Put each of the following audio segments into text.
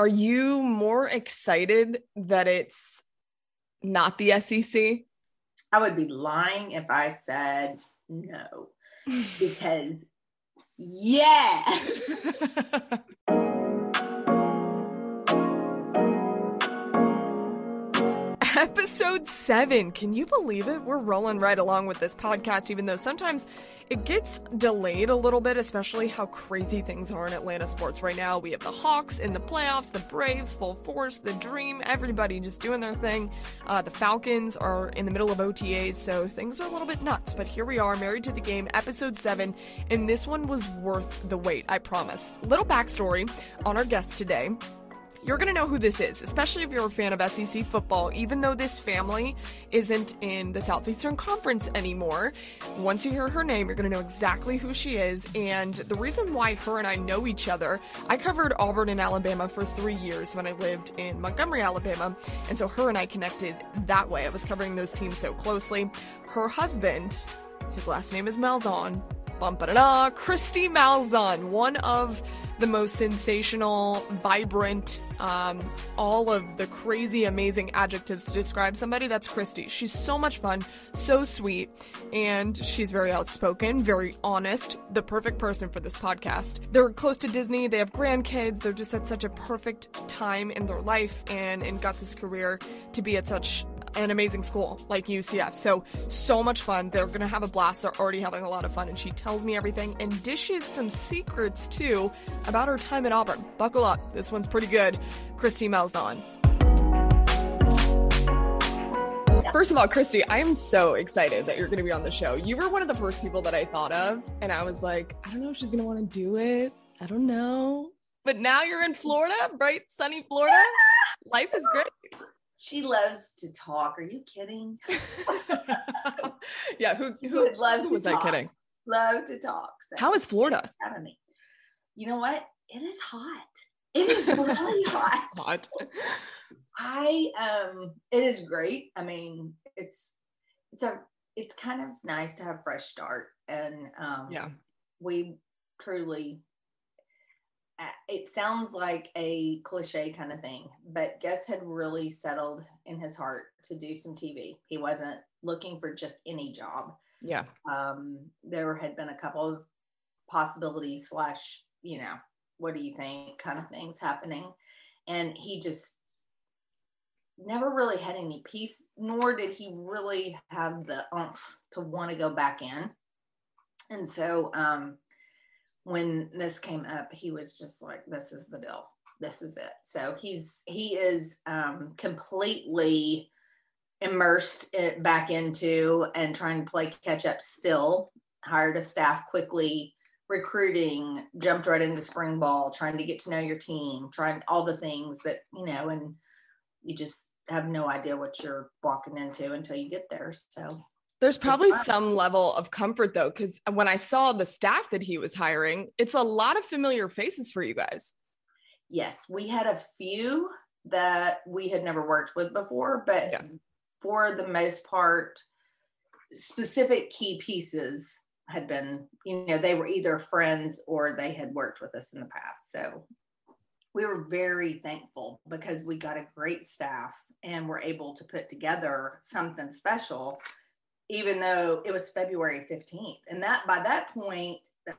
Are you more excited that it's not the SEC? I would be lying if I said no, because yes. Episode seven. Can you believe it? We're rolling right along with this podcast, even though sometimes it gets delayed a little bit, especially how crazy things are in Atlanta sports right now. We have the Hawks in the playoffs, the Braves full force, the Dream, everybody just doing their thing. Uh, the Falcons are in the middle of OTAs, so things are a little bit nuts. But here we are, Married to the Game, episode seven, and this one was worth the wait, I promise. Little backstory on our guest today. You're going to know who this is, especially if you're a fan of SEC football, even though this family isn't in the Southeastern Conference anymore. Once you hear her name, you're going to know exactly who she is. And the reason why her and I know each other, I covered Auburn and Alabama for three years when I lived in Montgomery, Alabama. And so her and I connected that way. I was covering those teams so closely. Her husband, his last name is Malzahn. Bum, da Kristi Malzahn, one of the most sensational, vibrant, um, all of the crazy, amazing adjectives to describe somebody. That's Kristi. She's so much fun, so sweet, and she's very outspoken, very honest, the perfect person for this podcast. They're close to Disney, they have grandkids, they're just at such a perfect time in their life and in Gus's career to be at such an amazing school like UCF. So, so much fun. They're going to have a blast. They're already having a lot of fun. And she tells me everything and dishes some secrets too about her time at Auburn. Buckle up. This one's pretty good. Kristi Malzahn. First of all, Kristi, I am so excited that you're going to be on the show. You were one of the first people that I thought of, and I was like, I don't know if she's going to want to do it. I don't know. But now you're in Florida, bright, sunny Florida. Life is great. She loves to talk. Are you kidding? yeah, who, who, would love who was talk. I kidding? Love to talk. So How is Florida? You know what? It is hot. It is really hot. hot. I um it is great. I mean, it's it's a it's kind of nice to have fresh start and um yeah. We truly it sounds like a cliche kind of thing, but Gus had really settled in his heart to do some TV. He wasn't looking for just any job. Yeah. Um, there had been a couple of possibilities slash, you know, what do you think kind of things happening. And he just never really had any peace, nor did he really have the umph to want to go back in. And so um when this came up, he was just like, this is the deal. This is it. So he's, he is um, completely immersed it back into and trying to play catch up still, hired a staff quickly, recruiting, jumped right into spring ball, trying to get to know your team, trying all the things that, you know, and you just have no idea what you're walking into until you get there. So there's probably some level of comfort though, because when I saw the staff that he was hiring, it's a lot of familiar faces for you guys. Yes, we had a few that we had never worked with before, but yeah. for the most part, specific key pieces had been, you know, they were either friends or they had worked with us in the past. So we were very thankful because we got a great staff and were able to put together something special even though it was February 15th. And that by that point,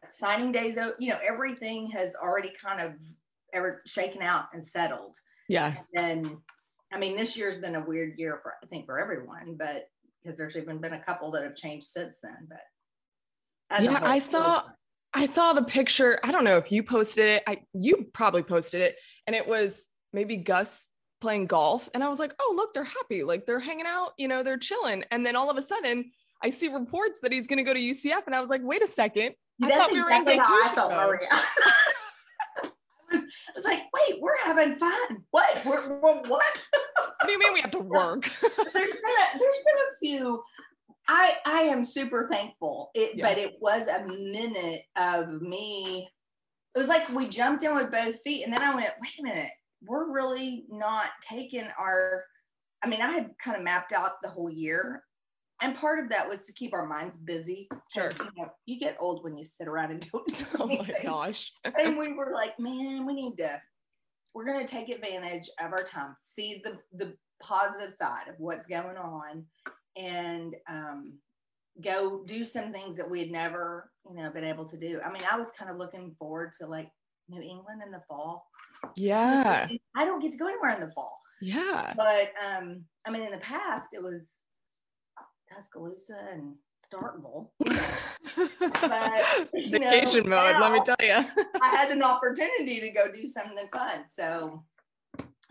signing days, you know, everything has already kind of ever shaken out and settled. Yeah. And I mean, this year's been a weird year for I think for everyone, but because there's even been a couple that have changed since then. But yeah, I saw I saw the picture. I don't know if you posted it. I you probably posted it, and it was maybe Gus playing golf and I was like, oh, look, they're happy. Like they're hanging out, you know, they're chilling. And then all of a sudden, I see reports that he's going to go to UCF. And I was like, wait a second. I That's thought we were exactly in how I felt, Maria. I, was, I was like, wait, we're having fun. What? We're, we're what? what do you mean we have to work? there's been a, there's been a few. I I am super thankful. It, yeah. but it was a minute of me. It was like we jumped in with both feet, and then I went, wait a minute we're really not taking our i mean i had kind of mapped out the whole year. And part of that was to keep our minds busy. Sure. You, know, you get old when you sit around and don't do oh my gosh. And we were like man we need to we're going to take advantage of our time, see the the positive side of what's going on, and um, go do some things that we had never, you know, been able to do. I mean, I was kind of looking forward to like New England in the fall. Yeah. I don't get to go anywhere in the fall. Yeah. But um, I mean, in the past, it was Tuscaloosa and Starkville. but, vacation know, mode, let me tell you. I had an opportunity to go do something fun. So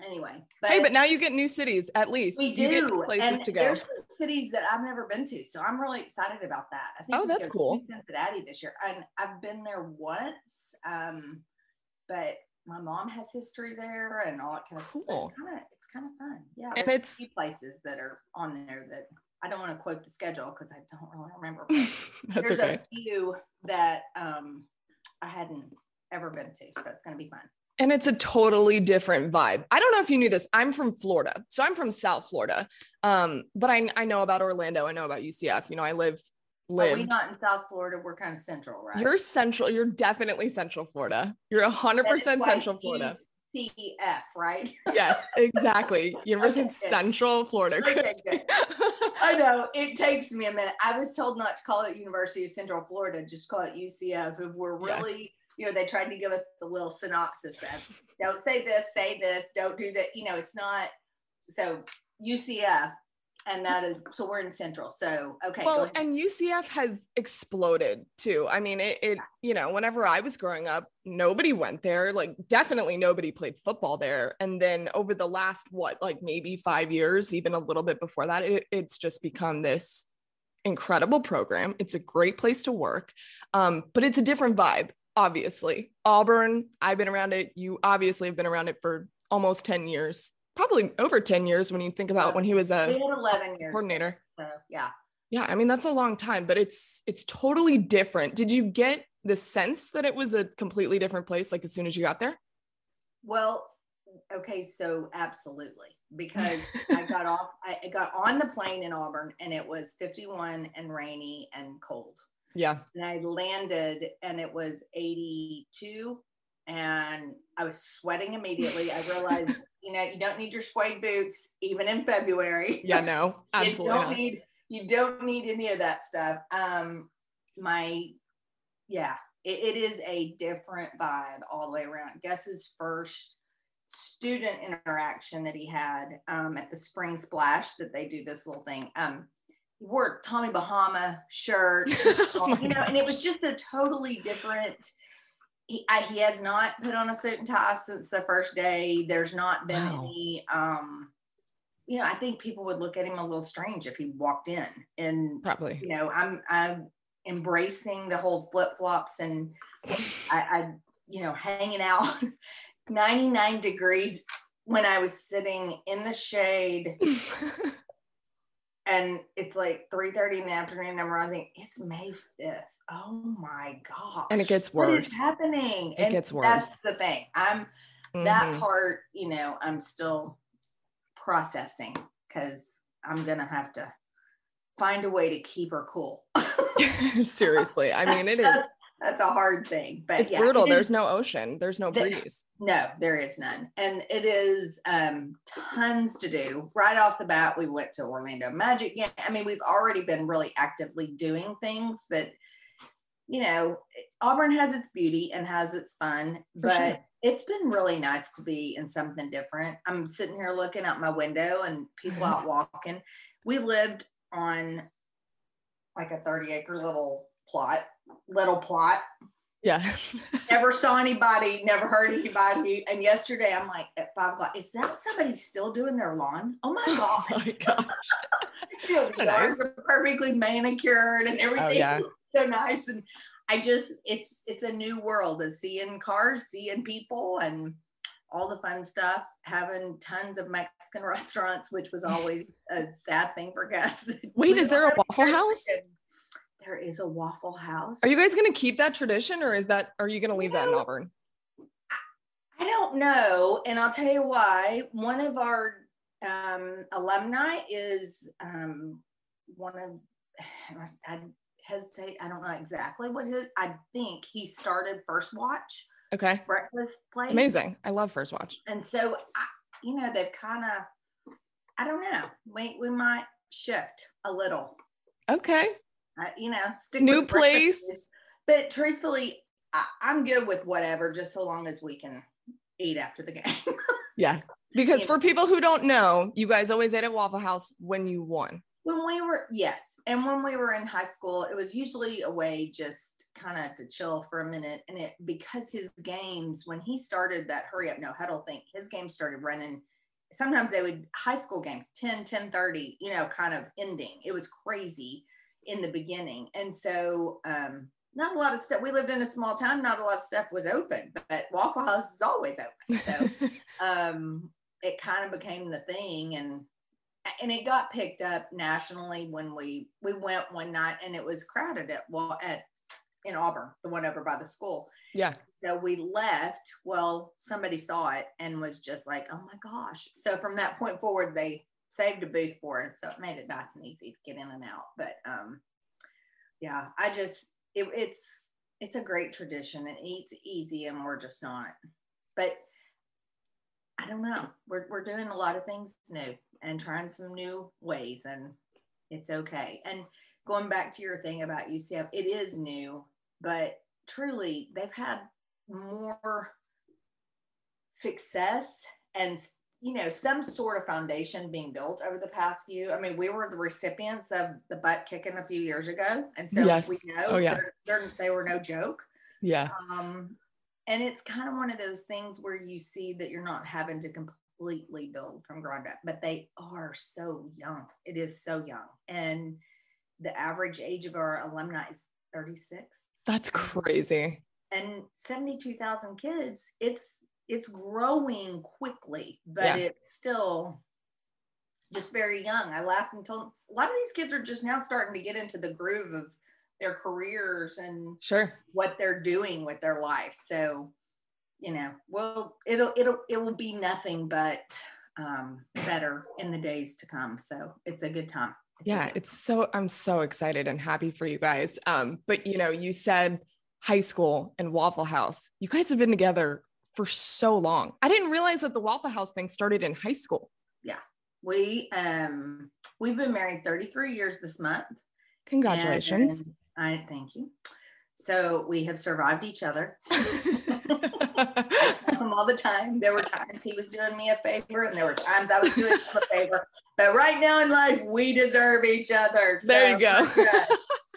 anyway. But hey, but now you get new cities at least. We you do. places and to go. There's some cities that I've never been to. So I'm really excited about that. I think oh, that's cool. Cincinnati this year. And I've been there once. Um, but my mom has history there and all that kind of cool. Stuff. It's kind of it's kind of fun. Yeah. And it's places that are on there that I don't want to quote the schedule because I don't really remember. there's okay. a few that um, I hadn't ever been to, so it's going to be fun. And it's a totally different vibe. I don't know if you knew this. I'm from Florida, so I'm from South Florida. Um, but I I know about Orlando. I know about UCF. You know, I live lived. Are we not in South Florida? We're kind of central, right? You're central. You're definitely Central Florida. You're 100% Central Florida. CF, right? yes, exactly. University okay, of Central Florida. Okay, I know it takes me a minute. I was told not to call it University of Central Florida, just call it UCF. If we're really, yes. you know, they tried to give us the little synopsis of don't say this, say this, don't do that. You know, it's not. So UCF and that is so we're in central so okay well and ucf has exploded too. I mean it, it you know whenever i was growing up nobody went there like definitely nobody played football there. And then over the last what like maybe five years even a little bit before that it, it's just become this incredible program. It's a great place to work um, but it's a different vibe obviously. Auburn i've been around it. You obviously have been around it for almost 10 years probably over 10 years when you think about when he was a 11 years coordinator. So, yeah. Yeah, I mean that's a long time, but it's it's totally different. Did you get the sense that it was a completely different place like as soon as you got there? Well, okay, so absolutely. Because I got off I got on the plane in Auburn and it was 51 and rainy and cold. Yeah. And I landed and it was 82 and I was sweating immediately. I realized, you know, you don't need your suede boots even in February. Yeah, no, absolutely. you don't not. need you don't need any of that stuff. Um, my yeah, it, it is a different vibe all the way around. Gus's first student interaction that he had um, at the Spring Splash that they do this little thing. Um, he wore Tommy Bahama shirt, oh you know, God. and it was just a totally different he, I, he has not put on a suit and tie since the first day. There's not been wow. any, um, you know, I think people would look at him a little strange if he walked in and probably, you know, I'm, I'm embracing the whole flip flops and I, I, you know, hanging out 99 degrees when I was sitting in the shade and it's like 3 30 in the afternoon and I'm realizing it's May 5th. Oh my god. And it gets worse. What is happening? It and gets worse. That's the thing. I'm mm-hmm. that part, you know, I'm still processing because I'm gonna have to find a way to keep her cool. Seriously. I mean it is that's a hard thing. But it's yeah, brutal. It There's no ocean. There's no breeze. No, there is none. And it is um, tons to do. Right off the bat, we went to Orlando Magic. Yeah, I mean, we've already been really actively doing things that, you know, Auburn has its beauty and has its fun, For but sure. it's been really nice to be in something different. I'm sitting here looking out my window and people out walking. We lived on like a 30 acre little plot, little plot. Yeah. never saw anybody, never heard anybody. And yesterday I'm like at five o'clock, is that somebody still doing their lawn? Oh my God. Oh my gosh. you know, the nice. are perfectly manicured and oh, everything. Oh, yeah. so nice. And I just it's it's a new world of seeing cars, seeing people and all the fun stuff, having tons of Mexican restaurants, which was always a sad thing for guests. Wait, is there a Waffle House? There is a Waffle House. Are you guys going to keep that tradition or is that, are you going to leave you that in Auburn? I don't know. And I'll tell you why. One of our um, alumni is um, one of, I hesitate, I don't know exactly what his, I think he started First Watch Okay. breakfast place. Amazing. I love First Watch. And so, I, you know, they've kind of, I don't know, we, we might shift a little, Okay. Uh, you know, stick New breakfast place. But truthfully, I, I'm good with whatever, just so long as we can eat after the game. Yeah. Because for people who don't know, you guys always ate at Waffle House when you won. when we were, yes. And when we were in high school, it was usually a way just kind of to chill for a minute. And it, because his games, when he started that hurry up, no huddle thing, his games started running. Sometimes they would, high school games, 10, 10 30, you know, kind of ending. It was crazy in the beginning. And so, um, not a lot of stuff. We lived in a small town. Not a lot of stuff was open, but Waffle House is always open. So, um, it kind of became the thing and and it got picked up nationally when we we went one night and it was crowded at well at in Auburn, the one over by the school. yeah. So we left. Well, somebody saw it and was just like, "Oh my gosh!" So from that point forward, they saved a booth for us, so it made it nice and easy to get in and out. But um, yeah, I just it, it's it's a great tradition and it's easy, and we're just not. But I don't know. We're we're doing a lot of things new and trying some new ways, and it's okay. And going back to your thing about UCF, it is new, but truly they've had more success and you know some sort of foundation being built over the past few i mean we were the recipients of the butt kicking a few years ago and so Yes. we know Oh, yeah. they're- they're- they were no joke Yeah. um, and it's kind of one of those things where you see that you're not having to completely build from ground up, but they are so young. It is so young. And the average age of our alumni is 36 That's crazy. and 72,000 kids. It's it's growing quickly, but Yeah. it's still just very young. I laughed and told a lot of these kids are just now starting to get into the groove of their careers and Sure. what they're doing with their life. So, you know, well, it'll it'll it will be nothing but um, better in the days to come. So it's a good time. It's Yeah, good- it's so I'm so excited and happy for you guys. Um, but you know, you said high school and Waffle House. You guys have been together for so long. I didn't realize that the Waffle House thing started in high school. Yeah. We um we've been married 33 years this month. Congratulations. And I thank you. So we have survived each other. him all the time. There were times he was doing me a favor, and there were times I was doing him a favor. But right now in life, we deserve each other. There you go.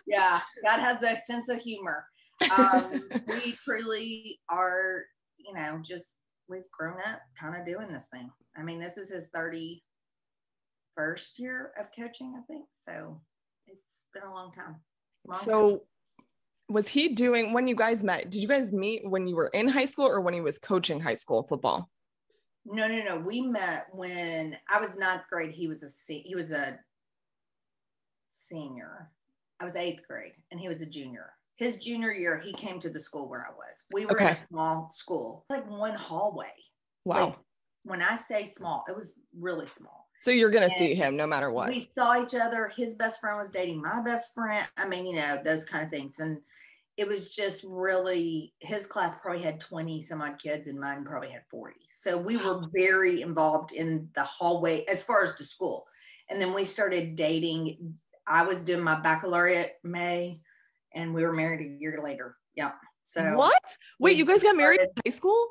yeah, God has a sense of humor. Um, we truly are, you know, just we've grown up kind of doing this thing. I mean, this is his 31st year of coaching, I think. So it's been a long time. Long time. so was he doing when you guys met? Did you guys meet when you were in high school or when he was coaching high school football? No, no, no. We met when I was ninth grade. He was a se- he was a senior. I was eighth grade, and he was a junior. His junior year, he came to the school where I was. We were in a small school, like one hallway. Wow. Like, when I say small, it was really small. so you're gonna and see him no matter what. We saw each other. His best friend was dating my best friend. I mean, you know, those kind of things. And it was just really his class probably had 20 some odd kids and mine probably had 40. So we were very involved in the hallway as far as the school. And then we started dating. I was doing my baccalaureate May and we were married a year later. Yeah. So what? Wait, you guys got married in high school?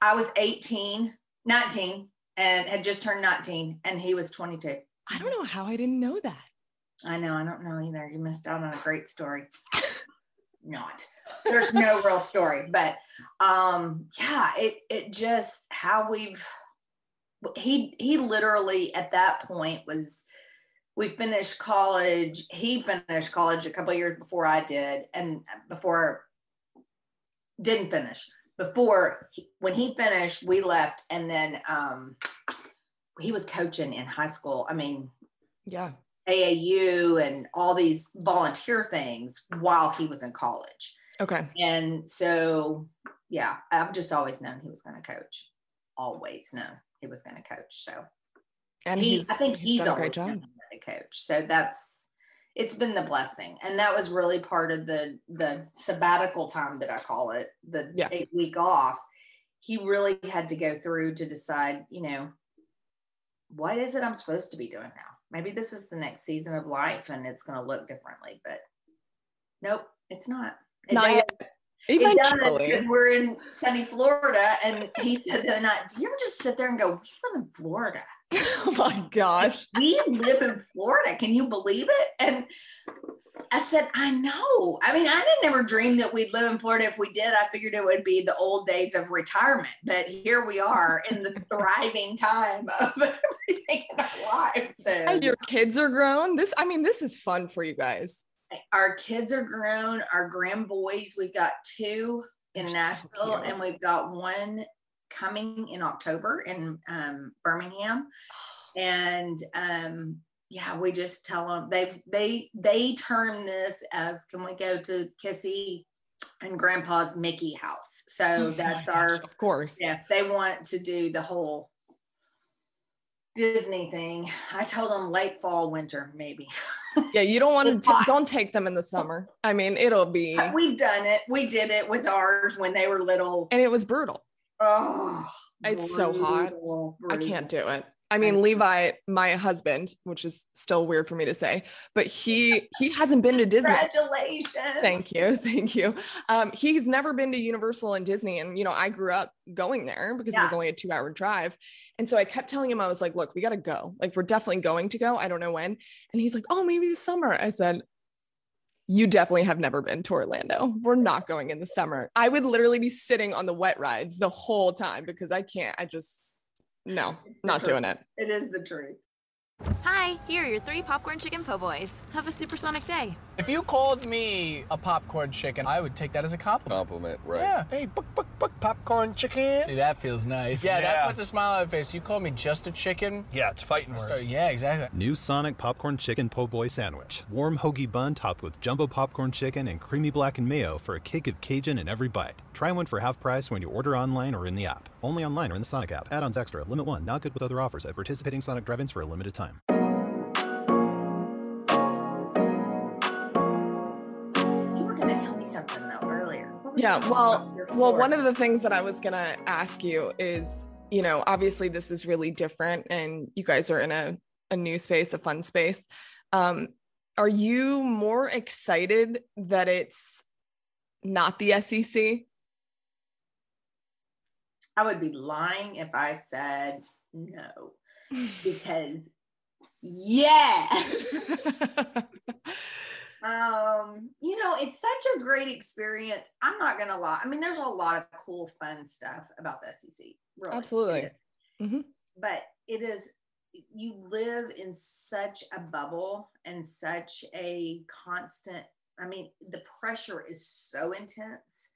I was 18, 19 and had just turned 19 and he was 22. I don't know how I didn't know that. I know, I don't know either. You missed out on a great story. Not. There's no real story, but um yeah, it it just how we've he he literally at that point was we finished college. He finished college a couple of years before I did and before didn't finish. Before he, when he finished, we left and then um he was coaching in high school. I mean, Yeah. AAU and all these volunteer things while he was in college. Okay. And so, yeah, I've just always known he was going to coach. Always known he was going to coach. So And he, he's I think he's, done a great job. Known he was going to coach. So that's it's been the blessing. And that was really part of the the sabbatical time that i call it the Yeah. eight week off. He really had to go through to decide you know what is it i'm supposed to be doing now? Maybe this is the next season of life and it's going to look differently but nope it's not. It Not does- yet. it does because we're in sunny florida and he said the other night do you ever just sit there and go we live in florida oh my gosh. we live in Florida. Can you believe it? And I said, I know. I mean, I didn't ever dream that we'd live in Florida. If we did, I figured it would be the old days of retirement. But here we are in the thriving time of everything in our lives. So And your kids are grown. This, I mean, this is fun for you guys. our kids are grown. Our grand boys, we've got two in They're Nashville, cute. and we've got one coming in October in um, Birmingham. and um yeah we just tell them they've they they term this as can we go to kissy and grandpa's mickey house so Oh that's our gosh, of course. yeah they want to do the whole disney thing i told them late fall winter maybe Yeah, you don't want to don't take them in the summer. I mean, it'll be we've done it we did it with ours when they were little and it was brutal. Oh It's so hot. brutal, I can't do it. I mean, Levi, my husband, which is still weird for me to say, but he he hasn't been to Disney. congratulations Thank you, thank you. Um, he's never been to Universal and Disney, and you know, I grew up going there because it was only a two-hour drive, and so I kept telling him, I was like, "Look, we got to go. Like, we're definitely going to go. I don't know when." And he's like, "Oh, maybe this summer." I said, "You definitely have never been to Orlando. We're not going in the summer. I would literally be sitting on the wet rides the whole time because I can't. I just no, not doing it." it is the truth Hi, here are your three popcorn chicken po' boys. Have a supersonic day. If you called me a popcorn chicken, I would take that as a compliment. Compliment, right? Yeah. Hey, book, book, book, popcorn chicken. See, that feels nice. Yeah, Yeah. that puts a smile on my face. You called me just a chicken. Yeah, it's fighting words. start- yeah, exactly. New Sonic Popcorn Chicken Po' Boy Sandwich. Warm hoagie bun topped with jumbo popcorn chicken and creamy blackened mayo for a kick of Cajun in every bite. Try one for half price when you order online or in the app. Only online or in the Sonic app. Add-ons extra. Limit 1. Not good with other offers at participating Sonic drive-ins for a limited time. Yeah, well, well, one of the things that I was gonna ask you is, you know, obviously this is really different, and you guys are in a a new space, a fun space. Um, are you more excited that it's not the SEC? I would be lying if I said no because yes. Um, you know, it's such a great experience. I'm not gonna lie. I mean, there's a lot of cool, fun stuff about the SEC. Really, Absolutely. Mhm. But it is. You live in such a bubble and such a constant. I mean, the pressure is so intense.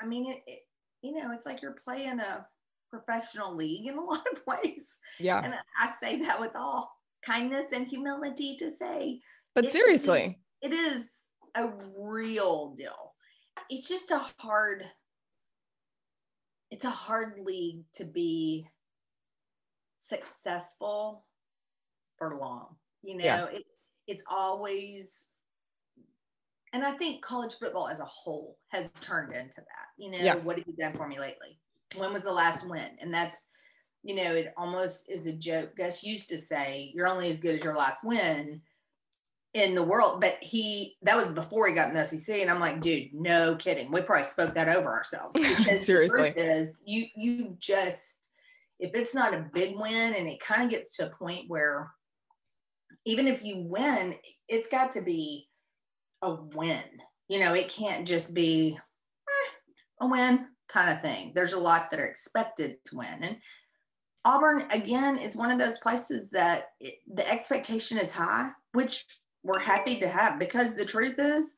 I mean, it, it you know, it's like you're playing a professional league in a lot of ways. yeah, And I say that with all kindness and humility to say but it- seriously, it is a real deal. It's just a hard it's a hard league to be successful for long. You know, Yeah. it it's always and I think college football as a whole has turned into that. You know, Yeah. what have you done for me lately? When was the last win? And that's, you know, it almost is a joke. Gus used to say, you're only as good as your last win in the world. But he, that was before he got in the SEC. And I'm like, dude, no kidding. We probably spoke that over ourselves. Seriously. is you, you just, if it's not a big win and it kind of gets to a point where even if you win, it's got to be a win. You know, it can't just be eh, a win kind of thing. There's a lot that are expected to win. And Auburn, again, is one of those places that it, the expectation is high, which we're happy to have because the truth is,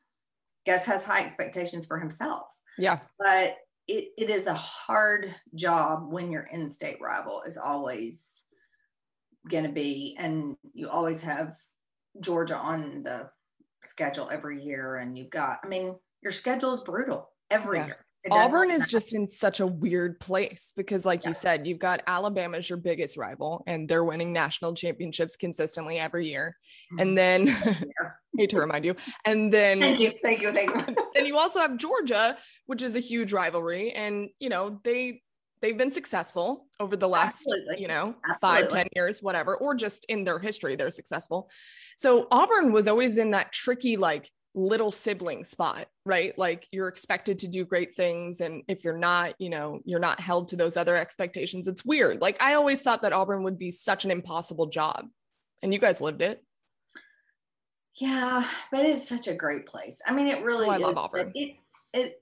Gus has high expectations for himself. yeah, But it, it is a hard job when your in state rival is always going to be, and you always have Georgia on the schedule every year. And you've got, I mean, your schedule is brutal every Yeah. year. Auburn is just in such a weird place because, like Yeah. you said, you've got Alabama as your biggest rival, and they're winning national championships consistently every year. Mm-hmm. And then, hate to remind you, and then thank you, thank you, thank you. then you also have Georgia, which is a huge rivalry, and you know they they've been successful over the last Absolutely. you know five Absolutely. ten years, whatever, or just in their history they're successful. So Auburn was always in that tricky like little sibling spot, right? Like you're expected to do great things, and if you're not, you know, you're not held to those other expectations. It's weird. Like I always thought that Auburn would be such an impossible job, and you guys lived it. Yeah, but it's such a great place. I mean, it oh, really Oh, I love Auburn. It, it,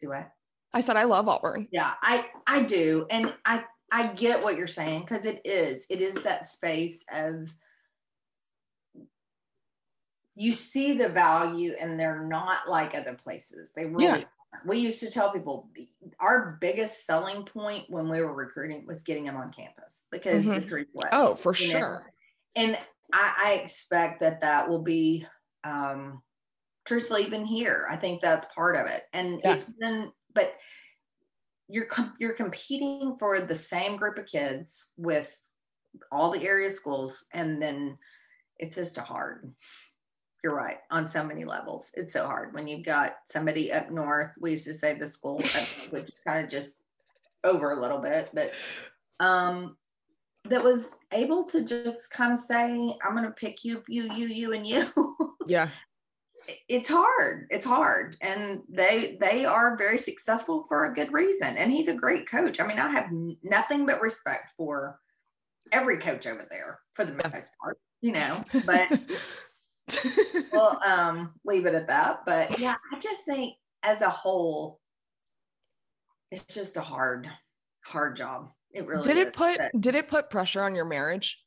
do I? I said I love Auburn. Yeah, I I do, and I I get what you're saying because it is it is that space of you see the value and they're not like other places. They really. Yeah. aren't. We used to tell people our biggest selling point when we were recruiting was getting them on campus because the Mhm. truth was. Oh, for you know, sure. and I, I expect that that will be um truthfully even here i think that's part of it and Yeah. it's been but you're com- you're competing for the same group of kids with all the area schools and then it's just a hard you're right on so many levels it's so hard. When you've got somebody up north we used to say the school which is kind of just over a little bit but um that was able to just kind of say i'm going to pick you you you you and you. Yeah. it's hard it's hard and they they are very successful for a good reason and he's a great coach. I mean i have n- nothing but respect for every coach over there for the most part you know but we'll um leave it at that but yeah i just think as a whole it's just a hard hard job it really did is, it put but- did it put pressure on your marriage?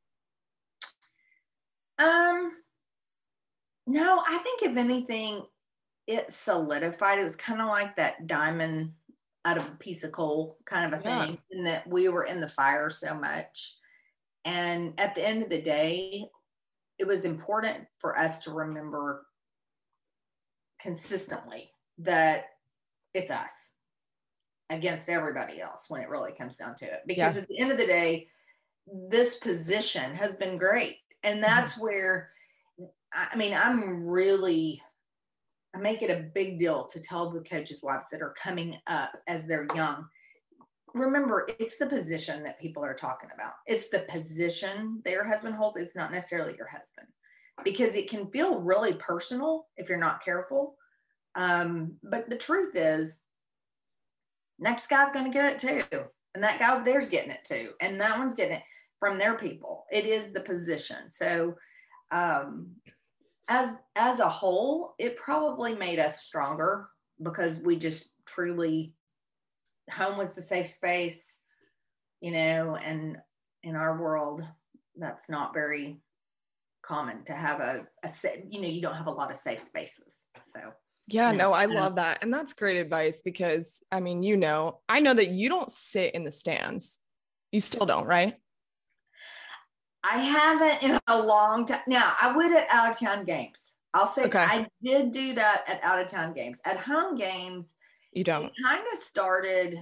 Um, no, I think if anything, it solidified. It was kind of like that diamond out of a piece of coal kind of a Yeah. thing, in that we were in the fire so much. And at the end of the day, it was important for us to remember consistently that it's us against everybody else when it really comes down to it. Because at the end of the day, this position has been great. And mm-hmm. that's where, I I mean, I'm really, I make it a big deal to tell the coaches' wives that are coming up as they're young. Remember, it's the position that people are talking about. It's the position that your husband holds. It's not necessarily your husband because it can feel really personal if you're not careful. Um, but the truth is, next guy's going to get it too. And that guy over there's getting it too. And that one's getting it from their people. It is the position. So um as as a whole, it probably made us stronger because we just truly home was the safe space, you know, and in our world that's not very common to have a, a sa- you know, you don't have a lot of safe spaces. So Yeah, Yeah. no, I Yeah. love that. And that's great advice because I mean, you know, I know that you don't sit in the stands. You still don't, right? I haven't in a long time. Now I would at out of town games. I'll say Okay. I did do that at out of town games. At home games, You it don't. kind of started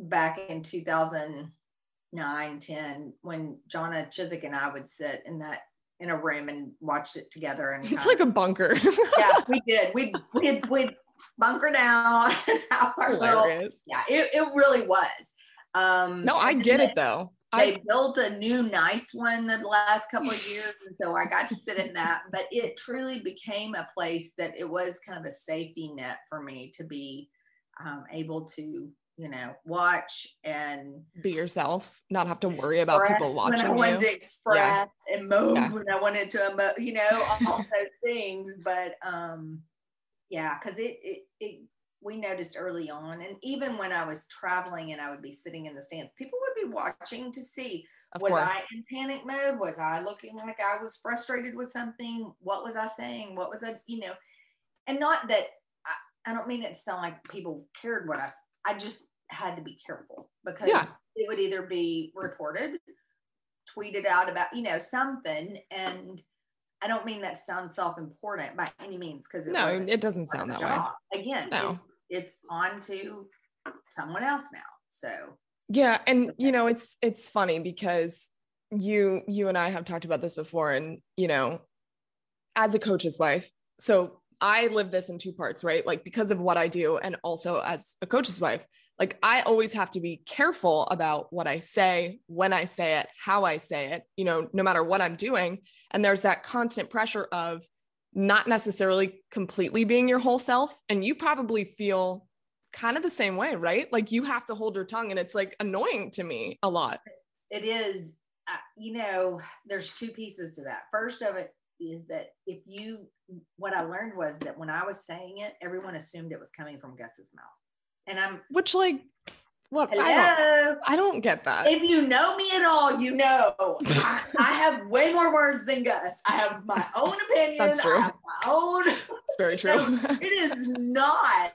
back in 2009, 10, when Jonna Chiswick and I would sit in that in a room and watch it together. And It's like a bunker. yeah, we did. We'd we'd, we'd bunker down our little, Hilarious. yeah, it, it really was. Um No, I get it though. they I built a new nice one the last couple of years and so i got to sit in that but it truly became a place that it was kind of a safety net for me to be um, able to you know watch and be yourself, not have to worry about people watching when i wanted you. to express and move Yeah. when i wanted to emo- you know all those things but um yeah because it, it it we noticed early on and even when i was traveling and i would be sitting in the stands people would be watching to see Of was course. I in panic mode? Was I looking like I was frustrated with something? What was I saying? What was I, you know, and not that I, don't mean it to sound like people cared what I. I just had to be careful because Yeah. it would either be reported, tweeted out about, you know, something. And I don't mean that sounds self important by any means because no, it doesn't sound that way. Again, No. it's- it's on to someone else now. So Yeah, and you know, it's it's funny because you you and I have talked about this before and you know, as a coach's wife, so I live this in two parts, right? Like because of what I do and also as a coach's wife, like I always have to be careful about what I say, when I say it, how I say it, you know, no matter what I'm doing. And there's that constant pressure of not necessarily completely being your whole self. And you probably feel kind of the same way, right? Like you have to hold your tongue and it's like annoying to me a lot. it is, uh, you know, there's two pieces to that. First of it is that if you, what I learned was that when I was saying it, everyone assumed it was coming from Gus's mouth. And I'm, Which like what I don't, hello. I don't get that. If you know me at all, you know I, I have way more words than Gus. I have my own opinion. That's true. I have my own. It's very So true. it is not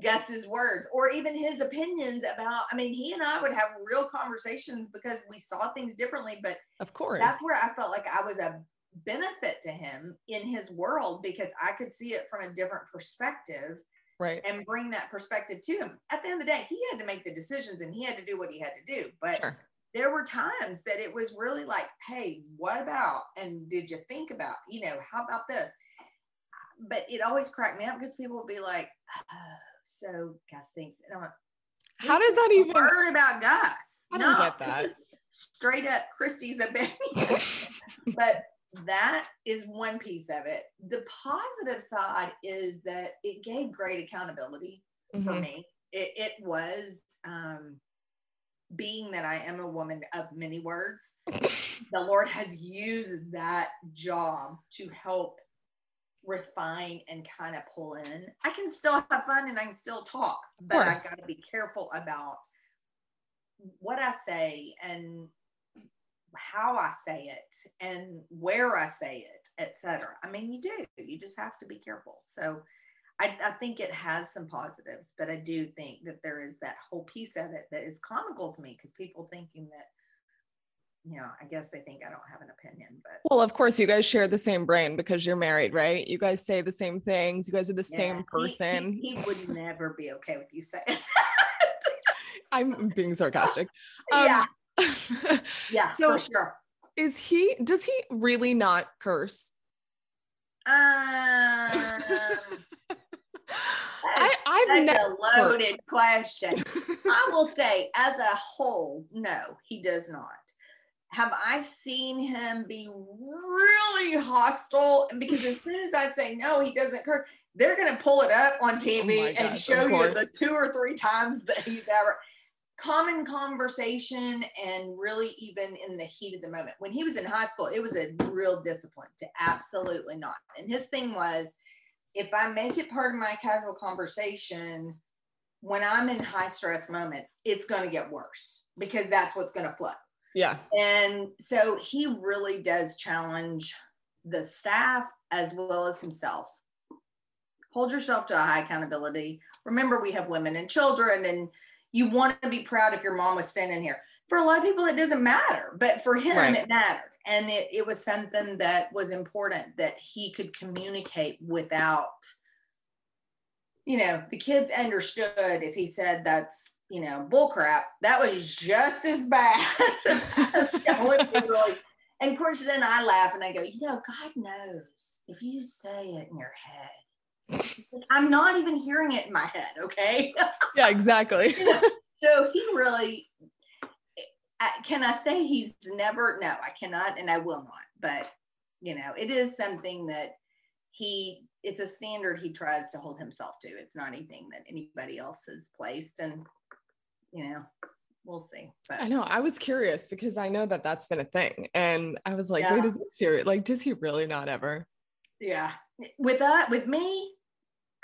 Gus's words or even his opinions about. I mean, he and I would have real conversations because we saw things differently. But of course. that's where I felt like I was a benefit to him in his world because I could see it from a different perspective right. and bring that perspective to him. At the end of the day, he had to make the decisions and he had to do what he had to do. But Sure. there were times that it was really like, hey, what about? And did you think about, you know, how about this? But it always cracked me up because people would be like, oh, so Gus thinks, and I'm like, How does that even word about Gus? I don't No, get that. Straight up Kristi's opinion. but that is one piece of it. The positive side is that it gave great accountability for Mhm. me. It, it was um, being that I am a woman of many words. the Lord has used that job to help refine and kind of pull in. I can still have fun and I can still talk, but I course. got to be careful about what I say and how I say it and where I say it, etc. I mean, you do. You just have to be careful. So I, I think it has some positives, but I do think that there is that whole piece of it that is comical to me because people thinking that, you know, I guess they think I don't have an opinion, but Well, of course, you guys share the same brain because you're married, right? You guys say the same things. You guys are the yeah, same person. He, he would never be okay with you saying. I'm being sarcastic. Um, yeah, so- for sure. is he? Does he really not curse? Um, I, I've such a loaded question. I will say, as a whole, no, he does not. Have I seen him be really hostile? Because as soon as I say no, he doesn't curse. They're going to pull it up on TV Oh my and show you the two or three times that he's ever common conversation and really even in the heat of the moment. When he was in high school, it was a real discipline to absolutely not. And his thing was if I make it part of my casual conversation, when I'm in high stress moments, it's going to get worse because that's what's going to flow. Yeah. And so he really does challenge the staff as well as himself. Hold yourself to a high accountability. Remember, we have women and children, and you want to be proud if your mom was standing here. For a lot of people, it doesn't matter, but for him, Right. it mattered. And it, it was something that was important that he could communicate without, you know, the kids understood if he said that's, you know, bullcrap, that was just as bad. And of course, then I laugh and I go, you know, God knows if you say it in your head, I'm not even hearing it in my head, okay? Yeah. Exactly. so he really, can I say he's never, no, I cannot and I will not, but you know, it is something that he, it's a standard he tries to hold himself to. It's not anything that anybody else has placed and, you know, we'll see. But I know. I was curious because I know that that's been a thing, and I was like, Yeah. wait, is it serious? Like, does he really not ever? yeah, with that, with me,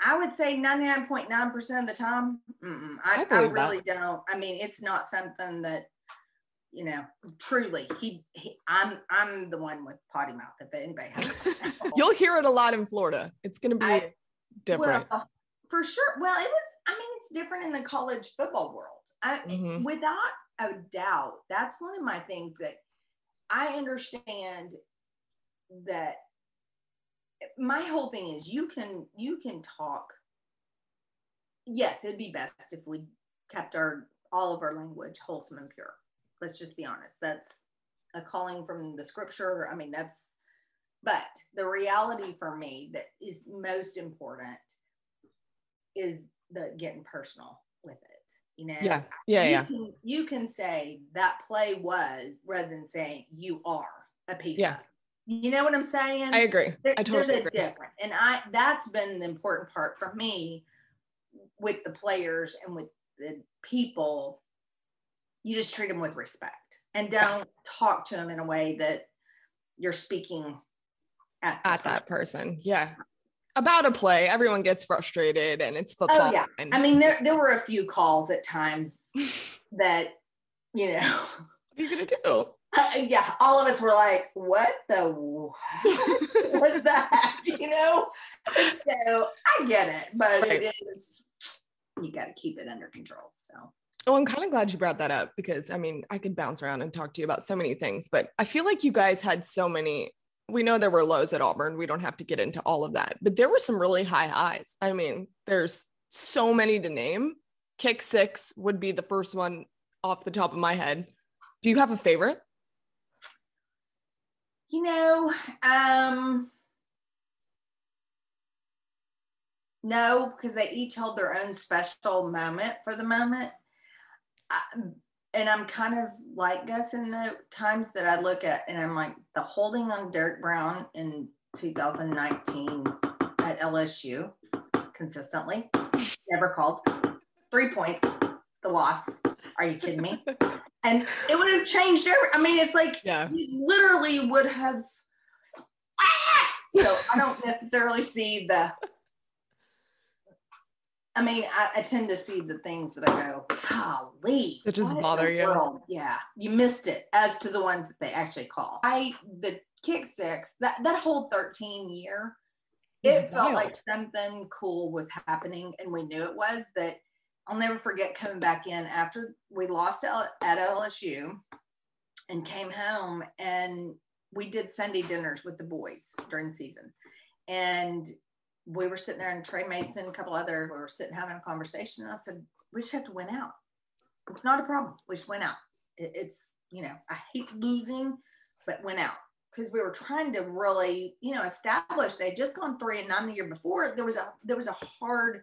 I would say 99.9% of the time, I I, I, believe that. really don't. I mean, it's not something that, you know, truly he, he I'm, I'm the one with potty mouth. If anybody has a potty mouth. You'll hear it a lot in Florida. It's gonna be I- different. Well, for sure. Well, it was, I mean, it's different in the college football world. I, Mhm. Without a doubt, that's one of my things that I understand that my whole thing is you can, you can talk yes, it'd be best if we kept our all of our language wholesome and pure. Let's just be honest. That's a calling from the scripture. I mean, that's but the reality for me that is most important is the getting personal with it. You know, Yeah. Yeah. you Yeah. Can, you can say that play was rather than saying you are a piece Yeah. of. You know what I'm saying? I agree. There- I totally there's a agree. difference, and I that's been the important part for me with the players and with the people. You just treat them with respect and don't talk to them in a way that you're speaking at, At that person. Yeah. About a play, everyone gets frustrated and it's oh, football. Oh yeah, and I mean there there were a few calls at times that you know. what are you gonna do? Uh, yeah, all of us were like, "What the was that?" You know. And so I get it, but Right. it is you got to keep it under control. So Oh, I'm kind of glad you brought that up because I mean, I could bounce around and talk to you about so many things, but I feel like you guys had so many. We know there were lows at Auburn. We don't have to get into all of that, but there were some really high highs. I mean, there's so many to name. Kick six would be the first one off the top of my head. Do you have a favorite? You know, um, no, because they each hold their own special moment for the moment. I, and I'm kind of like Gus in the times that I look at, and I'm like the holding on Derrick Brown in 2019 at LSU consistently, never called. Three points, the loss. Are you kidding me? And it would have changed every. I mean, it's like Yeah. literally would have. Ah! So I don't necessarily see the. I mean, I, I tend to see the things that I go, golly. That just bother you. world?" Yeah, you missed it as to the ones that they actually call. I the kick six that that whole thirteen year, it felt like something cool was happening, and we knew it was. But I'll never forget coming back in after we lost at LSU and came home and we did Sunday dinners with the boys during the season. And we were sitting there and Tre Mason, a couple other, we were sitting having a conversation. And I said, we just have to win out. It's not a problem. We just went out. It's, you know, I hate losing, but went out because we were trying to really, you know, establish. They'd just gone three and nine the year before. There was a there was a hard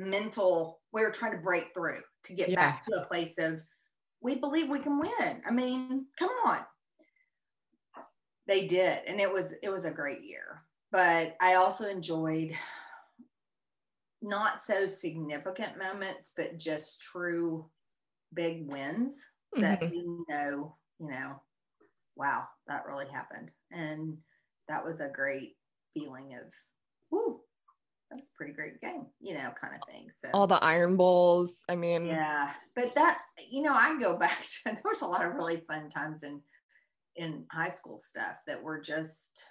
mental. we're trying to break through to get back to a place of we believe we can win. I mean, come on. They did, and it was it was a great year. But I also enjoyed not so significant moments, but just true big wins that Mhm. you know, you know, wow, that really happened. And that was a great feeling of, whoo, that was a pretty great game, you know, kind of thing. So All the Iron Bowls. I mean, yeah, but that you know, I go back to there was a lot of really fun times in in high school stuff that were just.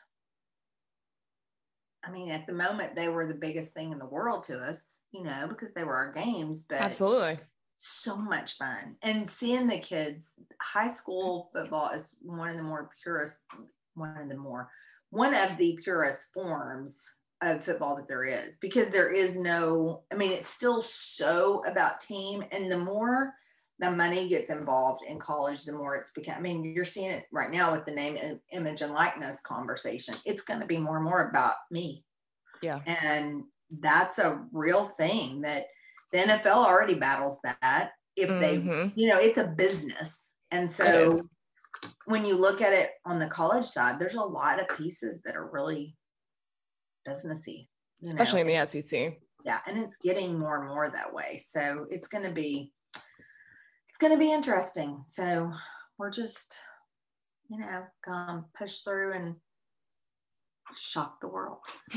I mean, at the moment, they were the biggest thing in the world to us, you know, because they were our games. But absolutely. so much fun, and seeing the kids. High school football is one of the more purest, one of the more, one of the purest forms of football that there is because there is no i mean it's still so about team and the more the money gets involved in college the more it's become i mean you're seeing it right now with the name and image and likeness conversation it's going to be more and more about me Yeah. and that's a real thing that the nfl already battles that if they Mhm. you know it's a business and so when you look at it on the college side there's a lot of pieces that are really businessy you know? especially in the SEC. yeah and it's getting more and more that way so it's going to be it's going to be interesting so we're just you know gonna push through and shock the world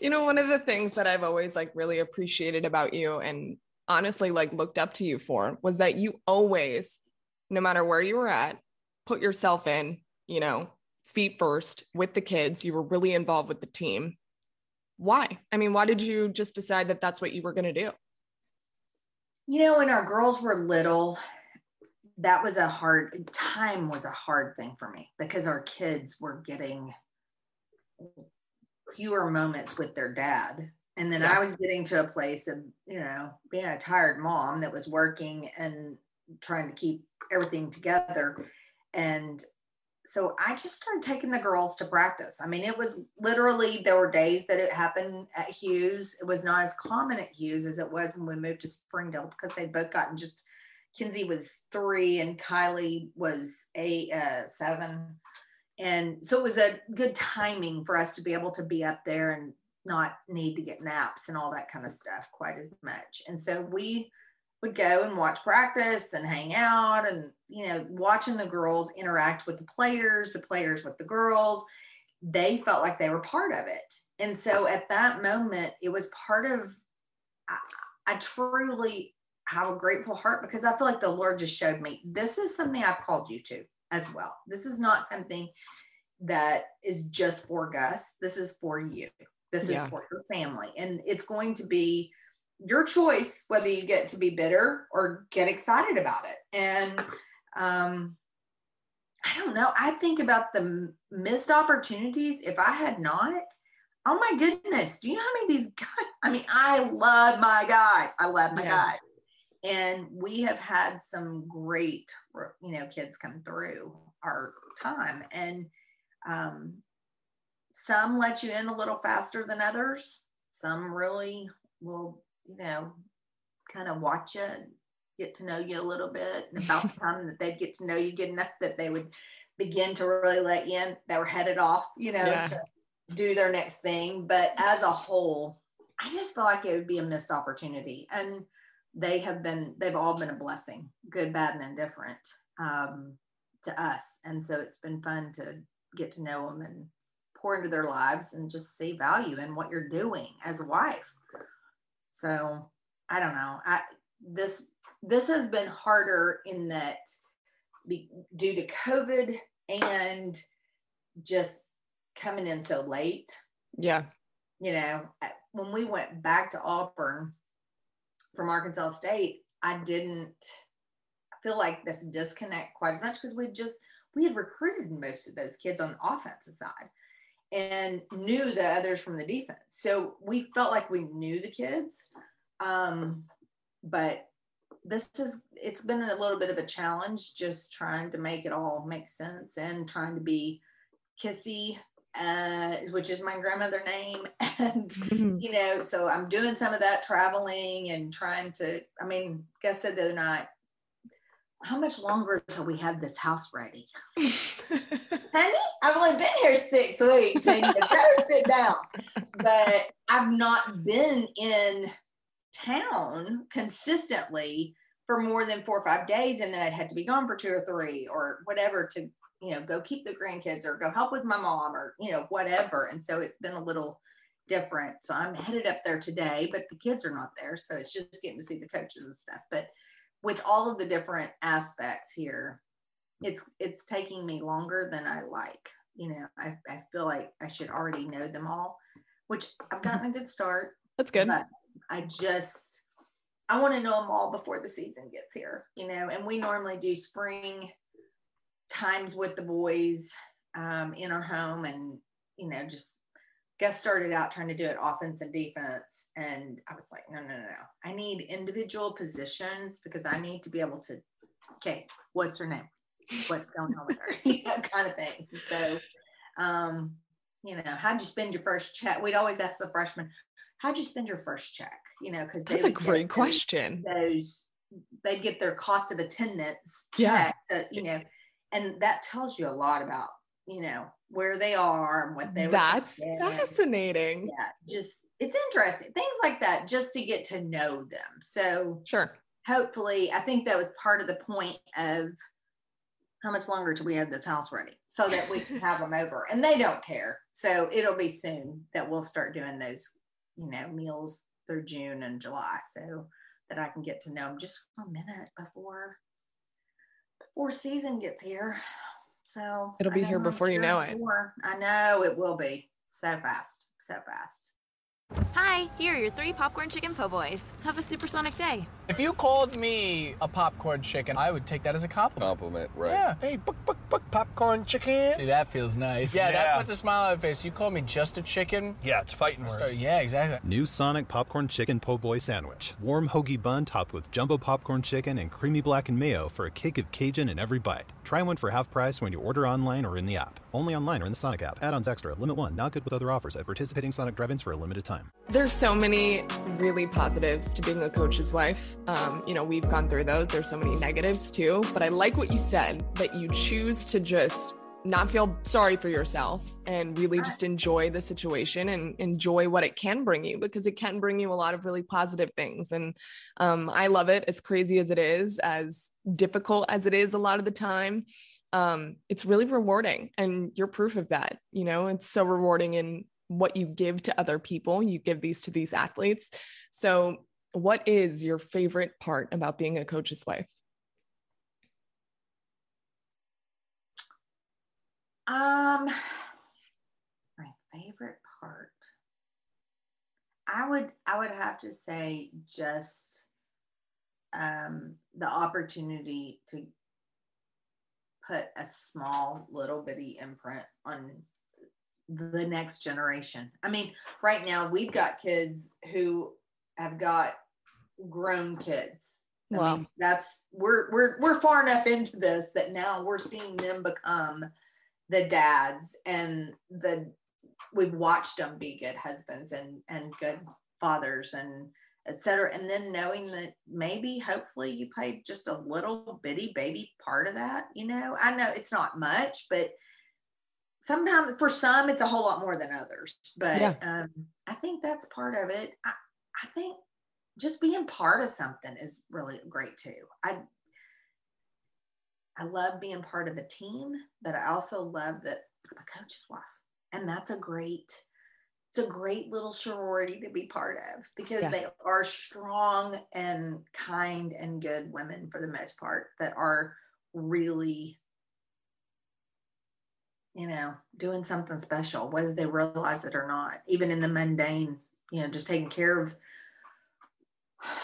you know, one of the things that I've always like really appreciated about you and honestly like looked up to you for was that you always, no matter where you were at, put yourself in, you know, feet first with the kids. You were really involved with the team. Why? I mean, why did you just decide that that's what you were going to do? you know when our girls were little that was a hard time was a hard thing for me because our kids were getting fewer moments with their dad And then Yeah. I was getting to a place of, you know, being a tired mom that was working and trying to keep everything together. And so I just started taking the girls to practice. I mean, it was literally, there were days that it happened at Hughes. It was not as common at Hughes as it was when we moved to Springdale because they'd both gotten just, Kenzie was three and Kylie was eight, uh, seven. And so it was a good timing for us to be able to be up there and not need to get naps and all that kind of stuff quite as much. And so we would go and watch practice and hang out and, you know, watching the girls interact with the players, the players with the girls. They felt like they were part of it. And so at that moment, it was part of, I, I truly have a grateful heart because I feel like the Lord just showed me this is something I've called you to as well. This is not something that is just for Gus. This is for you. This Yeah. is for your family. And it's going to be your choice whether you get to be bitter or get excited about it. And um, I don't know. I think about the missed opportunities. If I had not, oh my goodness, do you know how many of these guys? I mean, I love my guys. I love my Yeah. guys. And we have had some great, you know, kids come through our time. And um, some let you in a little faster than others. Some really will, you know, kind of watch you and get to know you a little bit. And about the time that they'd get to know you good enough that they would begin to really let you in, they were headed off, you know, Yeah. to do their next thing. But as a whole, I just feel like it would be a missed opportunity. And they have been, they've all been a blessing, good, bad, and indifferent um, to us. And so it's been fun to get to know them and pour into their lives and just see value in what you're doing as a wife. So I don't know. I this this has been harder in that be, due to COVID and just coming in so late. Yeah. You know, when we went back to Auburn from Arkansas State, I didn't feel like this disconnect quite as much because we just we had recruited most of those kids on the offensive side and knew the others from the defense. So we felt like we knew the kids. Um, but this is it's been a little bit of a challenge just trying to make it all make sense and trying to be kissy uh, which is my grandmother name and you know so i'm doing some of that traveling and trying to i mean Gus said the other night how much longer until we have this house ready? Honey i've only been here six weeks and you better sit down. But i've not been in town consistently for more than four or five days and then i'd had to be gone for two or three or whatever to you know go keep the grandkids or go help with my mom or you know whatever. And so it's been a little different. So i'm headed up there today but the kids are not there so it's just getting to see the coaches and stuff. But with all of the different aspects here it's it's taking me longer than i like you know i, I feel like i should already know them all which i've gotten a good start That's good. but I just I want to know them all before the season gets here, you know. And we normally do spring times with the boys um, in our home, and you know, just Gus started out trying to do it offense and defense, and I was like, no, no, no, no. I need individual positions because I need to be able to. Okay, what's her name? What's going on with her? you know, kind of thing. So, um, you know, how'd you spend your first check? We'd always ask the freshmen, how'd you spend your first check? You know, because That's a great question. Those they'd get their cost of attendance Yeah. check, uh, you know, and that tells you a lot about you know where they are and what they were That's thinking. fascinating. Yeah, just it's interesting things like that just to get to know them. So Sure. hopefully, I think that was part of the point of how much longer till we have this house ready so that we can have them over and they don't care. So it'll be soon that we'll start doing those, you know, meals through June and July so that I can get to know them just for a minute before before season gets here. So It'll be here before you sure know it. before- I know it will be so fast, so fast. Hi, here are your three popcorn chicken po' boys. Have a supersonic day. If you called me a popcorn chicken, I would take that as a compliment. Compliment, right? Yeah. Hey, book, book, book, popcorn chicken. See, that feels nice. Yeah, Yeah. that puts a smile on my face. You call me just a chicken? Yeah, it's fighting words. Start- yeah, exactly. New Sonic Popcorn Chicken Po' Boy Sandwich. Warm hoagie bun topped with jumbo popcorn chicken and creamy blackened mayo for a kick of Cajun in every bite. Try one for half price when you order online or in the app. Only online or in the Sonic app. Add-ons extra. Limit one. Not good with other offers at participating Sonic drive-ins for a limited time. There's so many really positives to being a coach's wife. Um, you know, we've gone through those. There's so many negatives too. But I like what you said that you choose to just not feel sorry for yourself and really just enjoy the situation and enjoy what it can bring you because it can bring you a lot of really positive things. And um, I love it as crazy as it is, as difficult as it is a lot of the time. Um, it's really rewarding and you're proof of that. You know, it's so rewarding in what you give to other people. You give these to these athletes. So, what is your favorite part about being a coach's wife? Um, my favorite part. I would I would have to say just um the opportunity to put a small little bitty imprint on the next generation. I mean, right now we've got kids who have got grown kids. I Wow. mean, that's we're we're we're far enough into this that now we're seeing them become the dads and the we've watched them be good husbands and and good fathers and etc and then knowing that maybe hopefully you played just a little bitty baby part of that you know i know it's not much but sometimes for some it's a whole lot more than others but Yeah. um i think that's part of it i i think just being part of something is really great too i I love being part of the team, but I also love that I'm a coach's wife. And that's a great, it's a great little sorority to be part of because Yeah. they are strong and kind and good women for the most part that are really, you know, doing something special, whether they realize it or not, even in the mundane, you know, just taking care of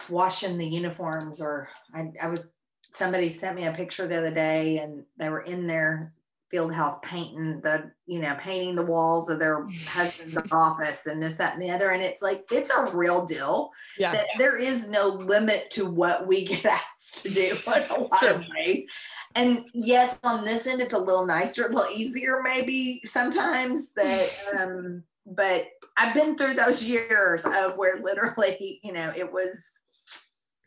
washing the uniforms or I, I was somebody sent me a picture the other day and they were in their field house painting the you know painting the walls of their husband's office and this that and the other. And it's like it's a real deal Yeah. that there is no limit to what we get asked to do in a lot of ways. And yes on this end it's a little nicer a little easier maybe sometimes that um but i've been through those years of where literally you know it was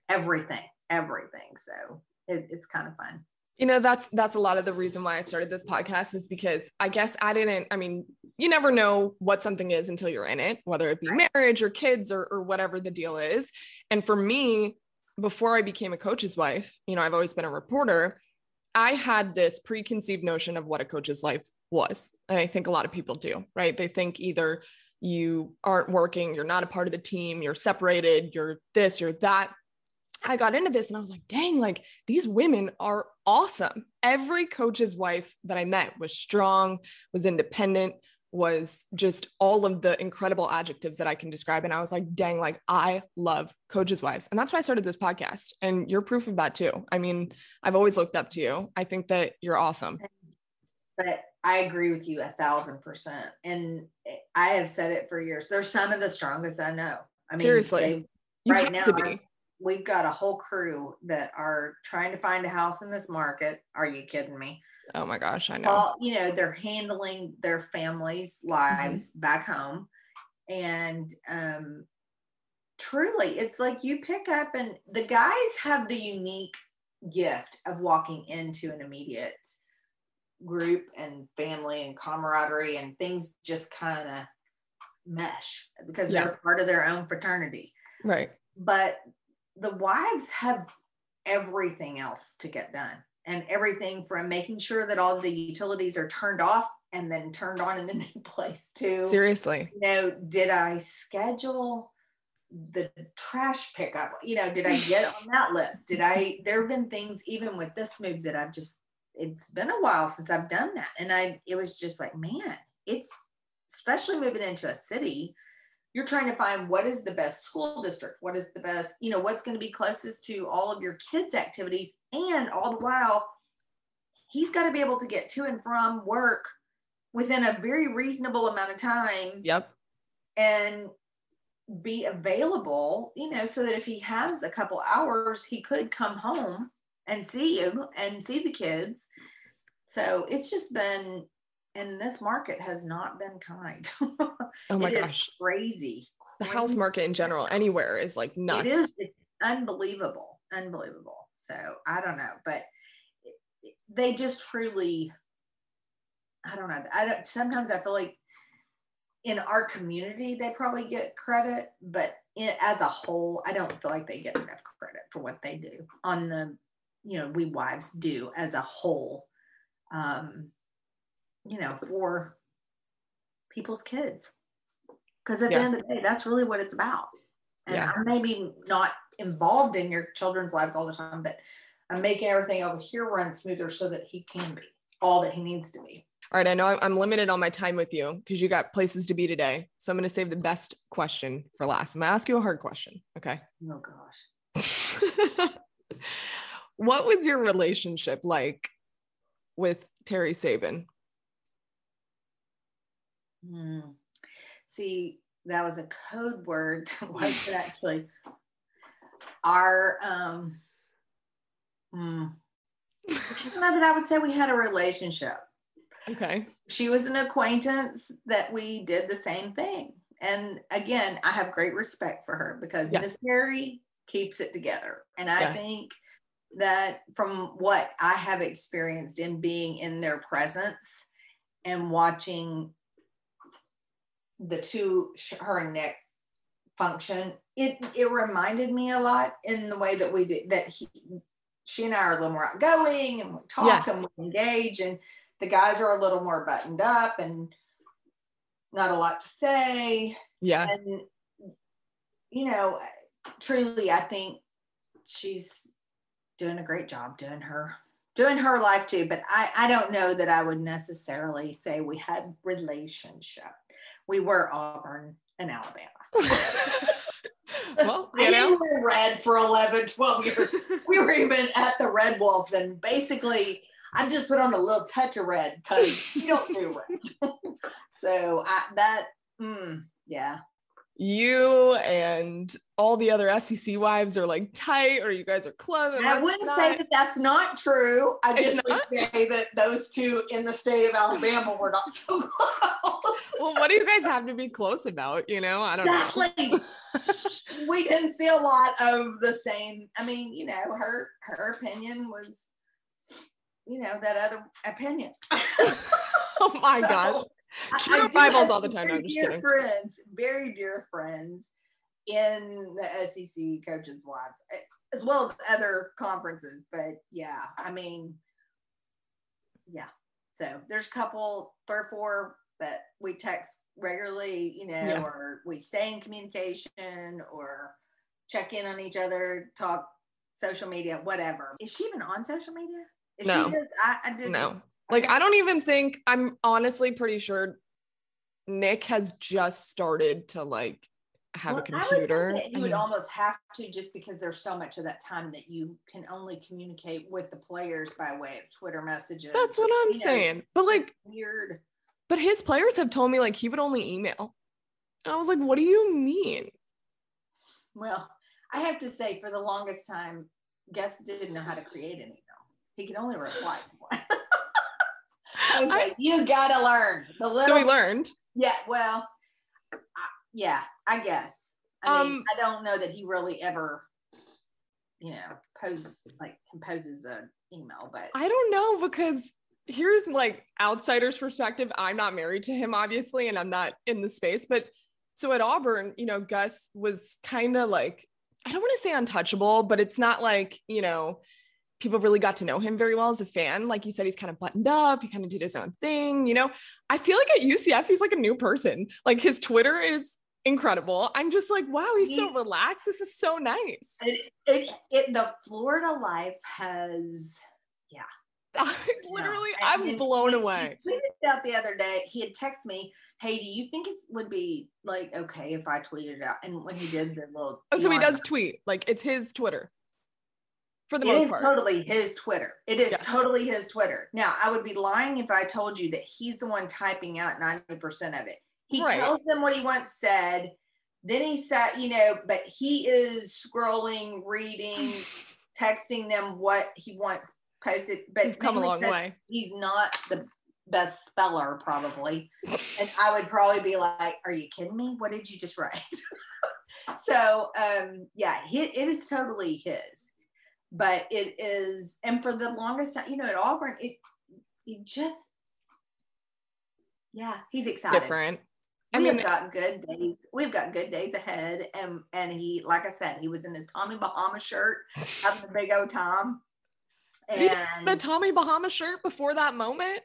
everything everything so it, it's kind of fun You know, that's that's a lot of the reason why I started this podcast is because I guess I didn't, I mean, you never know what something is until you're in it, whether it be marriage or kids or, or whatever the deal is. And for me, before I became a coach's wife, you know, I've always been a reporter. I had this preconceived notion of what a coach's life was. And I think a lot of people do, right? They think either you aren't working, you're not a part of the team, you're separated, you're this, you're that. I got into this and I was like, dang, like these women are awesome. Every coach's wife that I met was strong, was independent, was just all of the incredible adjectives that I can describe. And I was like, dang, like I love coaches' wives. And that's why I started this podcast. And you're proof of that too. I mean, I've always looked up to you. I think that you're awesome. but I agree with you a thousand percent. And I have said it for years. They're some of the strongest I know. I mean, Seriously. right now, we've got a whole crew that are trying to find a house in this market. Are you kidding me? Oh my gosh, I know. Well, you know, they're handling their families' lives Mm-hmm. back home. And um truly, it's like you pick up and the guys have the unique gift of walking into an immediate group and family and camaraderie and things just kind of mesh because Yeah. they're part of their own fraternity right. but the wives have everything else to get done and everything from making sure that all the utilities are turned off and then turned on in the new place to Seriously. you know did i schedule the trash pickup you know did i get on that list did i there have been things even with this move that i've just it's been a while since i've done that and i it was just like man it's especially moving into a city you're trying to find what is the best school district, what is the best, you know, what's going to be closest to all of your kids' activities. And all the while, he's got to be able to get to and from work within a very reasonable amount of time. Yep. And be available, you know, so that if he has a couple hours, he could come home and see you and see the kids. So it's just been, and this market has not been kind. Oh my It gosh. crazy. The house market in general, anywhere, is like nuts. It is unbelievable, unbelievable. So I don't know, but it- it- they just truly, I don't know. I don't. Sometimes I feel like in our community they probably get credit, but in, as a whole, I don't feel like they get enough credit for what they do on the, you know, we wives do as a whole. Um, you know, for people's kids. Because at Yeah. the end of the day, that's really what it's about. And Yeah. I'm maybe not involved in your children's lives all the time, but I'm making everything over here run smoother so that he can be all that he needs to be. All right, I know I'm- I'm limited on my time with you because you got places to be today. So I'm going to save the best question for last. I'm going to ask you a hard question. Okay. Oh gosh. what was your relationship like with Terry Saban? Hmm. See, that was a code word that wasn't actually our um not that I would say we had a relationship. Okay. she was an acquaintance that we did the same thing. And again, I have great respect for her because Yeah. Miss Terry keeps it together. And I Yeah. think that from what I have experienced in being in their presence and watching the two, her and Nick function, it it reminded me a lot in the way that we did that he, she and I are a little more outgoing and we talk and we engage and the guys are a little more buttoned up and not a lot to say Yeah. and you know truly i think she's doing a great job doing her doing her life too. But i i don't know that i would necessarily say we had relationship. We were auburn and alabama. Well, I you know. didn't wear red for 11 12 years. We were even at the red wolves and basically i just put on a little touch of red because you don't do red. So i that mm, yeah you and all the other SEC wives are like tight, or you guys are close. I wouldn't not- say that that's not true. I It's just would not? say that those two in the state of Alabama were not so close. Well, what do you guys have to be close about? You know, I don't know. Exactly. we didn't see a lot of the same. I mean, you know, her her opinion was, you know, that other opinion. Oh my god. So, I- Do Bibles all the time. No, very I'm just dear kidding. friends, very dear friends in the SEC coaches' wives, eh, as well as other conferences. But yeah, I mean, yeah. So there's a couple, three or four that we text regularly, you know, Yeah. or we stay in communication or check in on each other, talk social media, whatever. Is she even on social media? If No. she is, I, I didn't. No. Like I don't even think I'm honestly pretty sure Nick has just started to like have Well, a I would computer. you I would mean, almost have to just because there's so much of that time that you can only communicate with the players by way of Twitter messages. that's what I'm you know, saying. But like, weird. but his players have told me like he would only email. And I was like, what do you mean? Well, I have to say, for the longest time, Gus didn't know how to create an email. He could only reply to one. Was I- you gotta learn the so little. we learned. Yeah, well, I, yeah, I guess. I mean, Um, I don't know that he really ever, you know, pose like composes a email, but I don't know because here's like outsider's perspective. I'm not married to him, obviously, and I'm not in the space. But so at Auburn, you know, Gus was kind of like, I don't want to say untouchable, but it's not like, you know, people really got to know him very well as a fan. Like you said, he's kind of buttoned up, he kind of did his own thing, you know. I feel like at UCF, he's like a new person. Like his Twitter is incredible. I'm just like, wow, he's so relaxed. This is so nice. it, it, it the Florida life has like literally. I'm And blown he- away. He tweeted out the other day. He had texted me, "Hey, do you think it would be like okay if I tweeted it out?" And when he did the little, Oh, so he does tweet. Like it's his Twitter. For the It most is part. totally his Twitter. It is Yeah. totally his Twitter. Now, I would be lying if I told you that he's the one typing out 90% of it. He Right. tells them what he once said. Then he said, you know, but he is scrolling, reading, texting them what he wants posted. But You've come a long way. He's not the best speller, probably. and I would probably be like, Are you kidding me? What did you just write? so um yeah, he, it is totally his but it is and for the longest time you know at auburn it it just yeah he's excited Different. I we mean, have got good days we've got good days ahead and and he like i said he was in his tommy bahama shirt having a big old time and the Tommy Bahama shirt before that moment?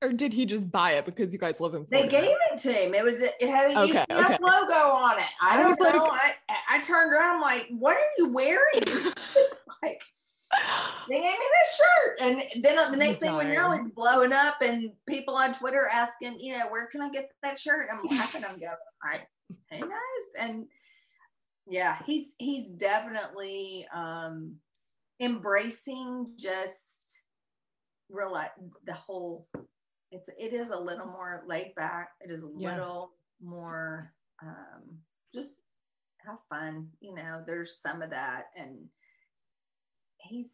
Or did he just buy it because you guys live in they gave it to him. It was it had a Okay, UCF okay. logo on it. I I don't was like- know. I I turned around I'm like, what are you wearing? Like they gave me this shirt. And then the next thing we know, it's blowing up and people on Twitter asking, you know, where can I get that shirt? I'm laughing. I'm going, I, who knows? And yeah, he's, he's definitely um, embracing just realize the whole, it's, it is a little more laid back. It is a Yeah. little more um, just have fun. You know, there's some of that. And, he's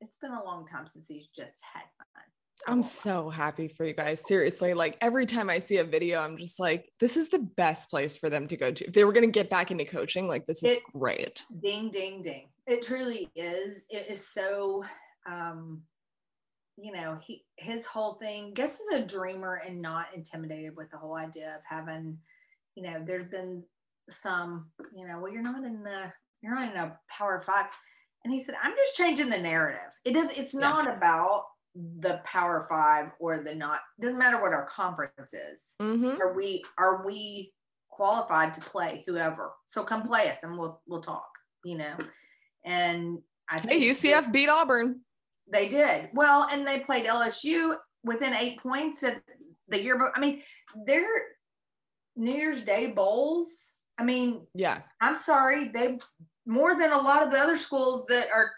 it's been a long time since he's just had fun. I'm so happy for you guys. Seriously, like every time I see a video, I'm just like, this is the best place for them to go to. If they were going to get back into coaching, like this is It- great. ding ding ding. It truly is. It is so um you know, he his whole thing, Gus is a dreamer and not intimidated with the whole idea of having, you know, there's been some, you know, well, you're not in the you're not in a power five. And he said, I'm just changing the narrative. It does it's Yeah. not about the power five or the not doesn't matter what our conference is. Mm-hmm. are we are we qualified to play whoever so come play us and we'll we'll talk you know and i Hey, think UCF beat Auburn. they did well and they played lsu within eight points at the year i mean their new year's day bowls i mean Yeah. i'm sorry they've more than a lot of the other schools that are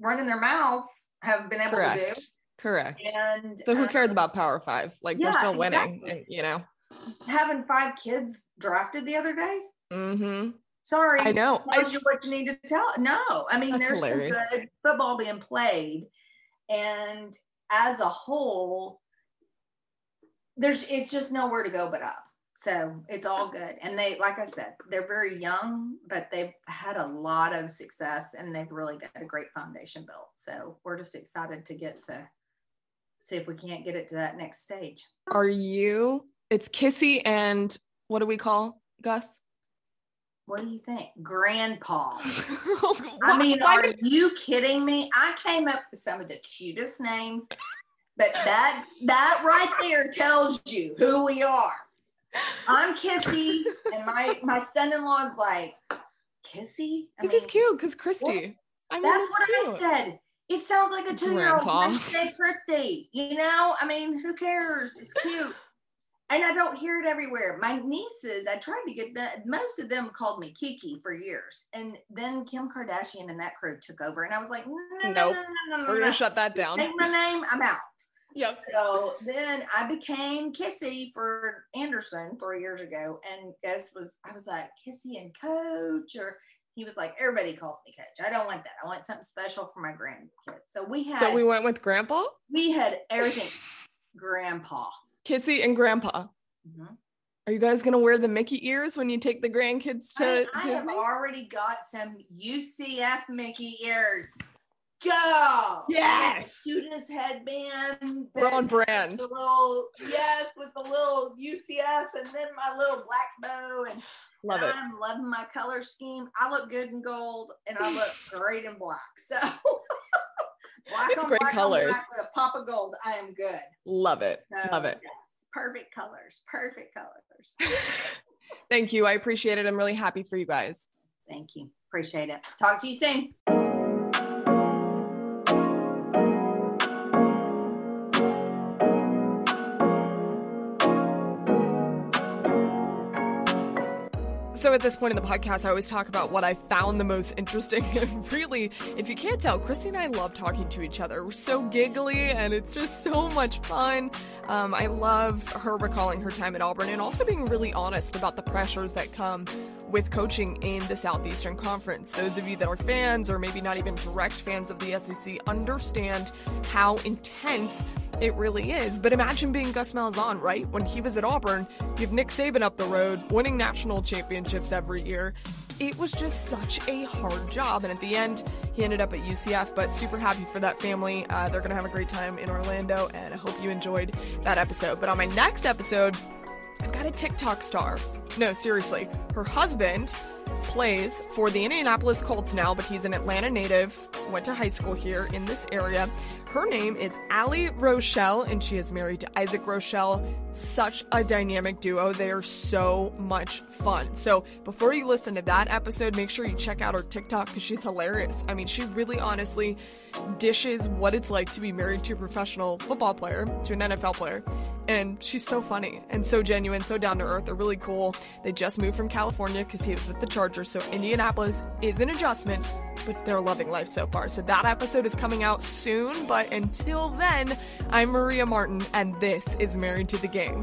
running their mouth have been able to Correct. Correct. and So who um, cares about Power Five? Like they're still winning, exactly. and you know. having five kids drafted the other day Mm-hmm. sorry I know. I, you what you need to tell. No, I mean there's hilarious. some good football being played, and as a whole, there's it's just nowhere to go but up. So it's all good. And they, like I said, they're very young, but they've had a lot of success and they've really got a great foundation built. So we're just excited to get to see if we can't get it to that next stage. are you? It's Kissy and what do we call Gus? What do you think? Grandpa. I mean, are you kidding me? I came up with some of the cutest names, but that that right there tells you who we are. I'm Kissy, and my my son-in-law is like Kissy. I this is cute because Kristi. I mean, That's what cute. I said. It sounds like a two-year-old trying to say Kristi. You know, I mean, who cares? It's cute. And I don't hear it everywhere. My nieces, I tried to get that. Most of them called me Kiki for years, and then Kim Kardashian and that crew took over, and I was like, no, no, no, Nope. no, no, no, We're no. gonna shut that down. Take my name. I'm out. Yep. So then I became Kissy for Anderson three years ago, and Gus was I was like Kissy and Coach, or he was like everybody calls me Coach. I don't want that. I want something special for my grandkids. So we had So we went with Grandpa, we had everything. Grandpa. Kissy, and Grandpa. Mhm. Are you guys gonna wear the Mickey ears when you take the grandkids I, to I have Disney? already got some UCF Mickey ears. Go. Yes. Cutest headband. We're on brand. The little yes, with the little UCF and then my little black bow and Love it. I'm loving my color scheme. I look good in gold and I look great in black. So black It's on great black colors. on black with a pop of gold. I am good. Love it. So, Love it. Yes, perfect colors. Perfect colors. Thank you. I appreciate it. I'm really happy for you guys. Thank you. Appreciate it. Talk to you soon. At this point in the podcast, I always talk about what I found the most interesting. And really, if you can't tell, Kristi and I love talking to each other. We're so giggly and it's just so much fun. Um, I love her recalling her time at Auburn and also being really honest about the pressures that come with coaching in the Southeastern Conference. Those of you that are fans, or maybe not even direct fans of the SEC, understand how intense it really is. But imagine being Gus Malzahn, right? When he was at Auburn, you have Nick Saban up the road, winning national championships every year. It was just such a hard job. And at the end, he ended up at UCF, but super happy for that family. Uh, they're going to have a great time in Orlando, and I hope you enjoyed that episode. But on my next episode, I've got a TikTok star. No, seriously. Her husband plays for the Indianapolis Colts now, but he's an Atlanta native, went to high school here in this area. Her name is Allie Rochell, and she is married to Isaac Rochell. Such a dynamic duo. They are so much fun. So before you listen to that episode, make sure you check out her TikTok because she's hilarious. I mean, she really honestly dishes what it's like to be married to a professional football player, to an NFL player. And she's so funny and so genuine, so down to earth. They're really cool. They just moved from California because he was with the Chargers. So Indianapolis is an adjustment, but they're loving life so far. So that episode is coming out soon. But until then, I'm Maria Martin, and this is Married to the Game.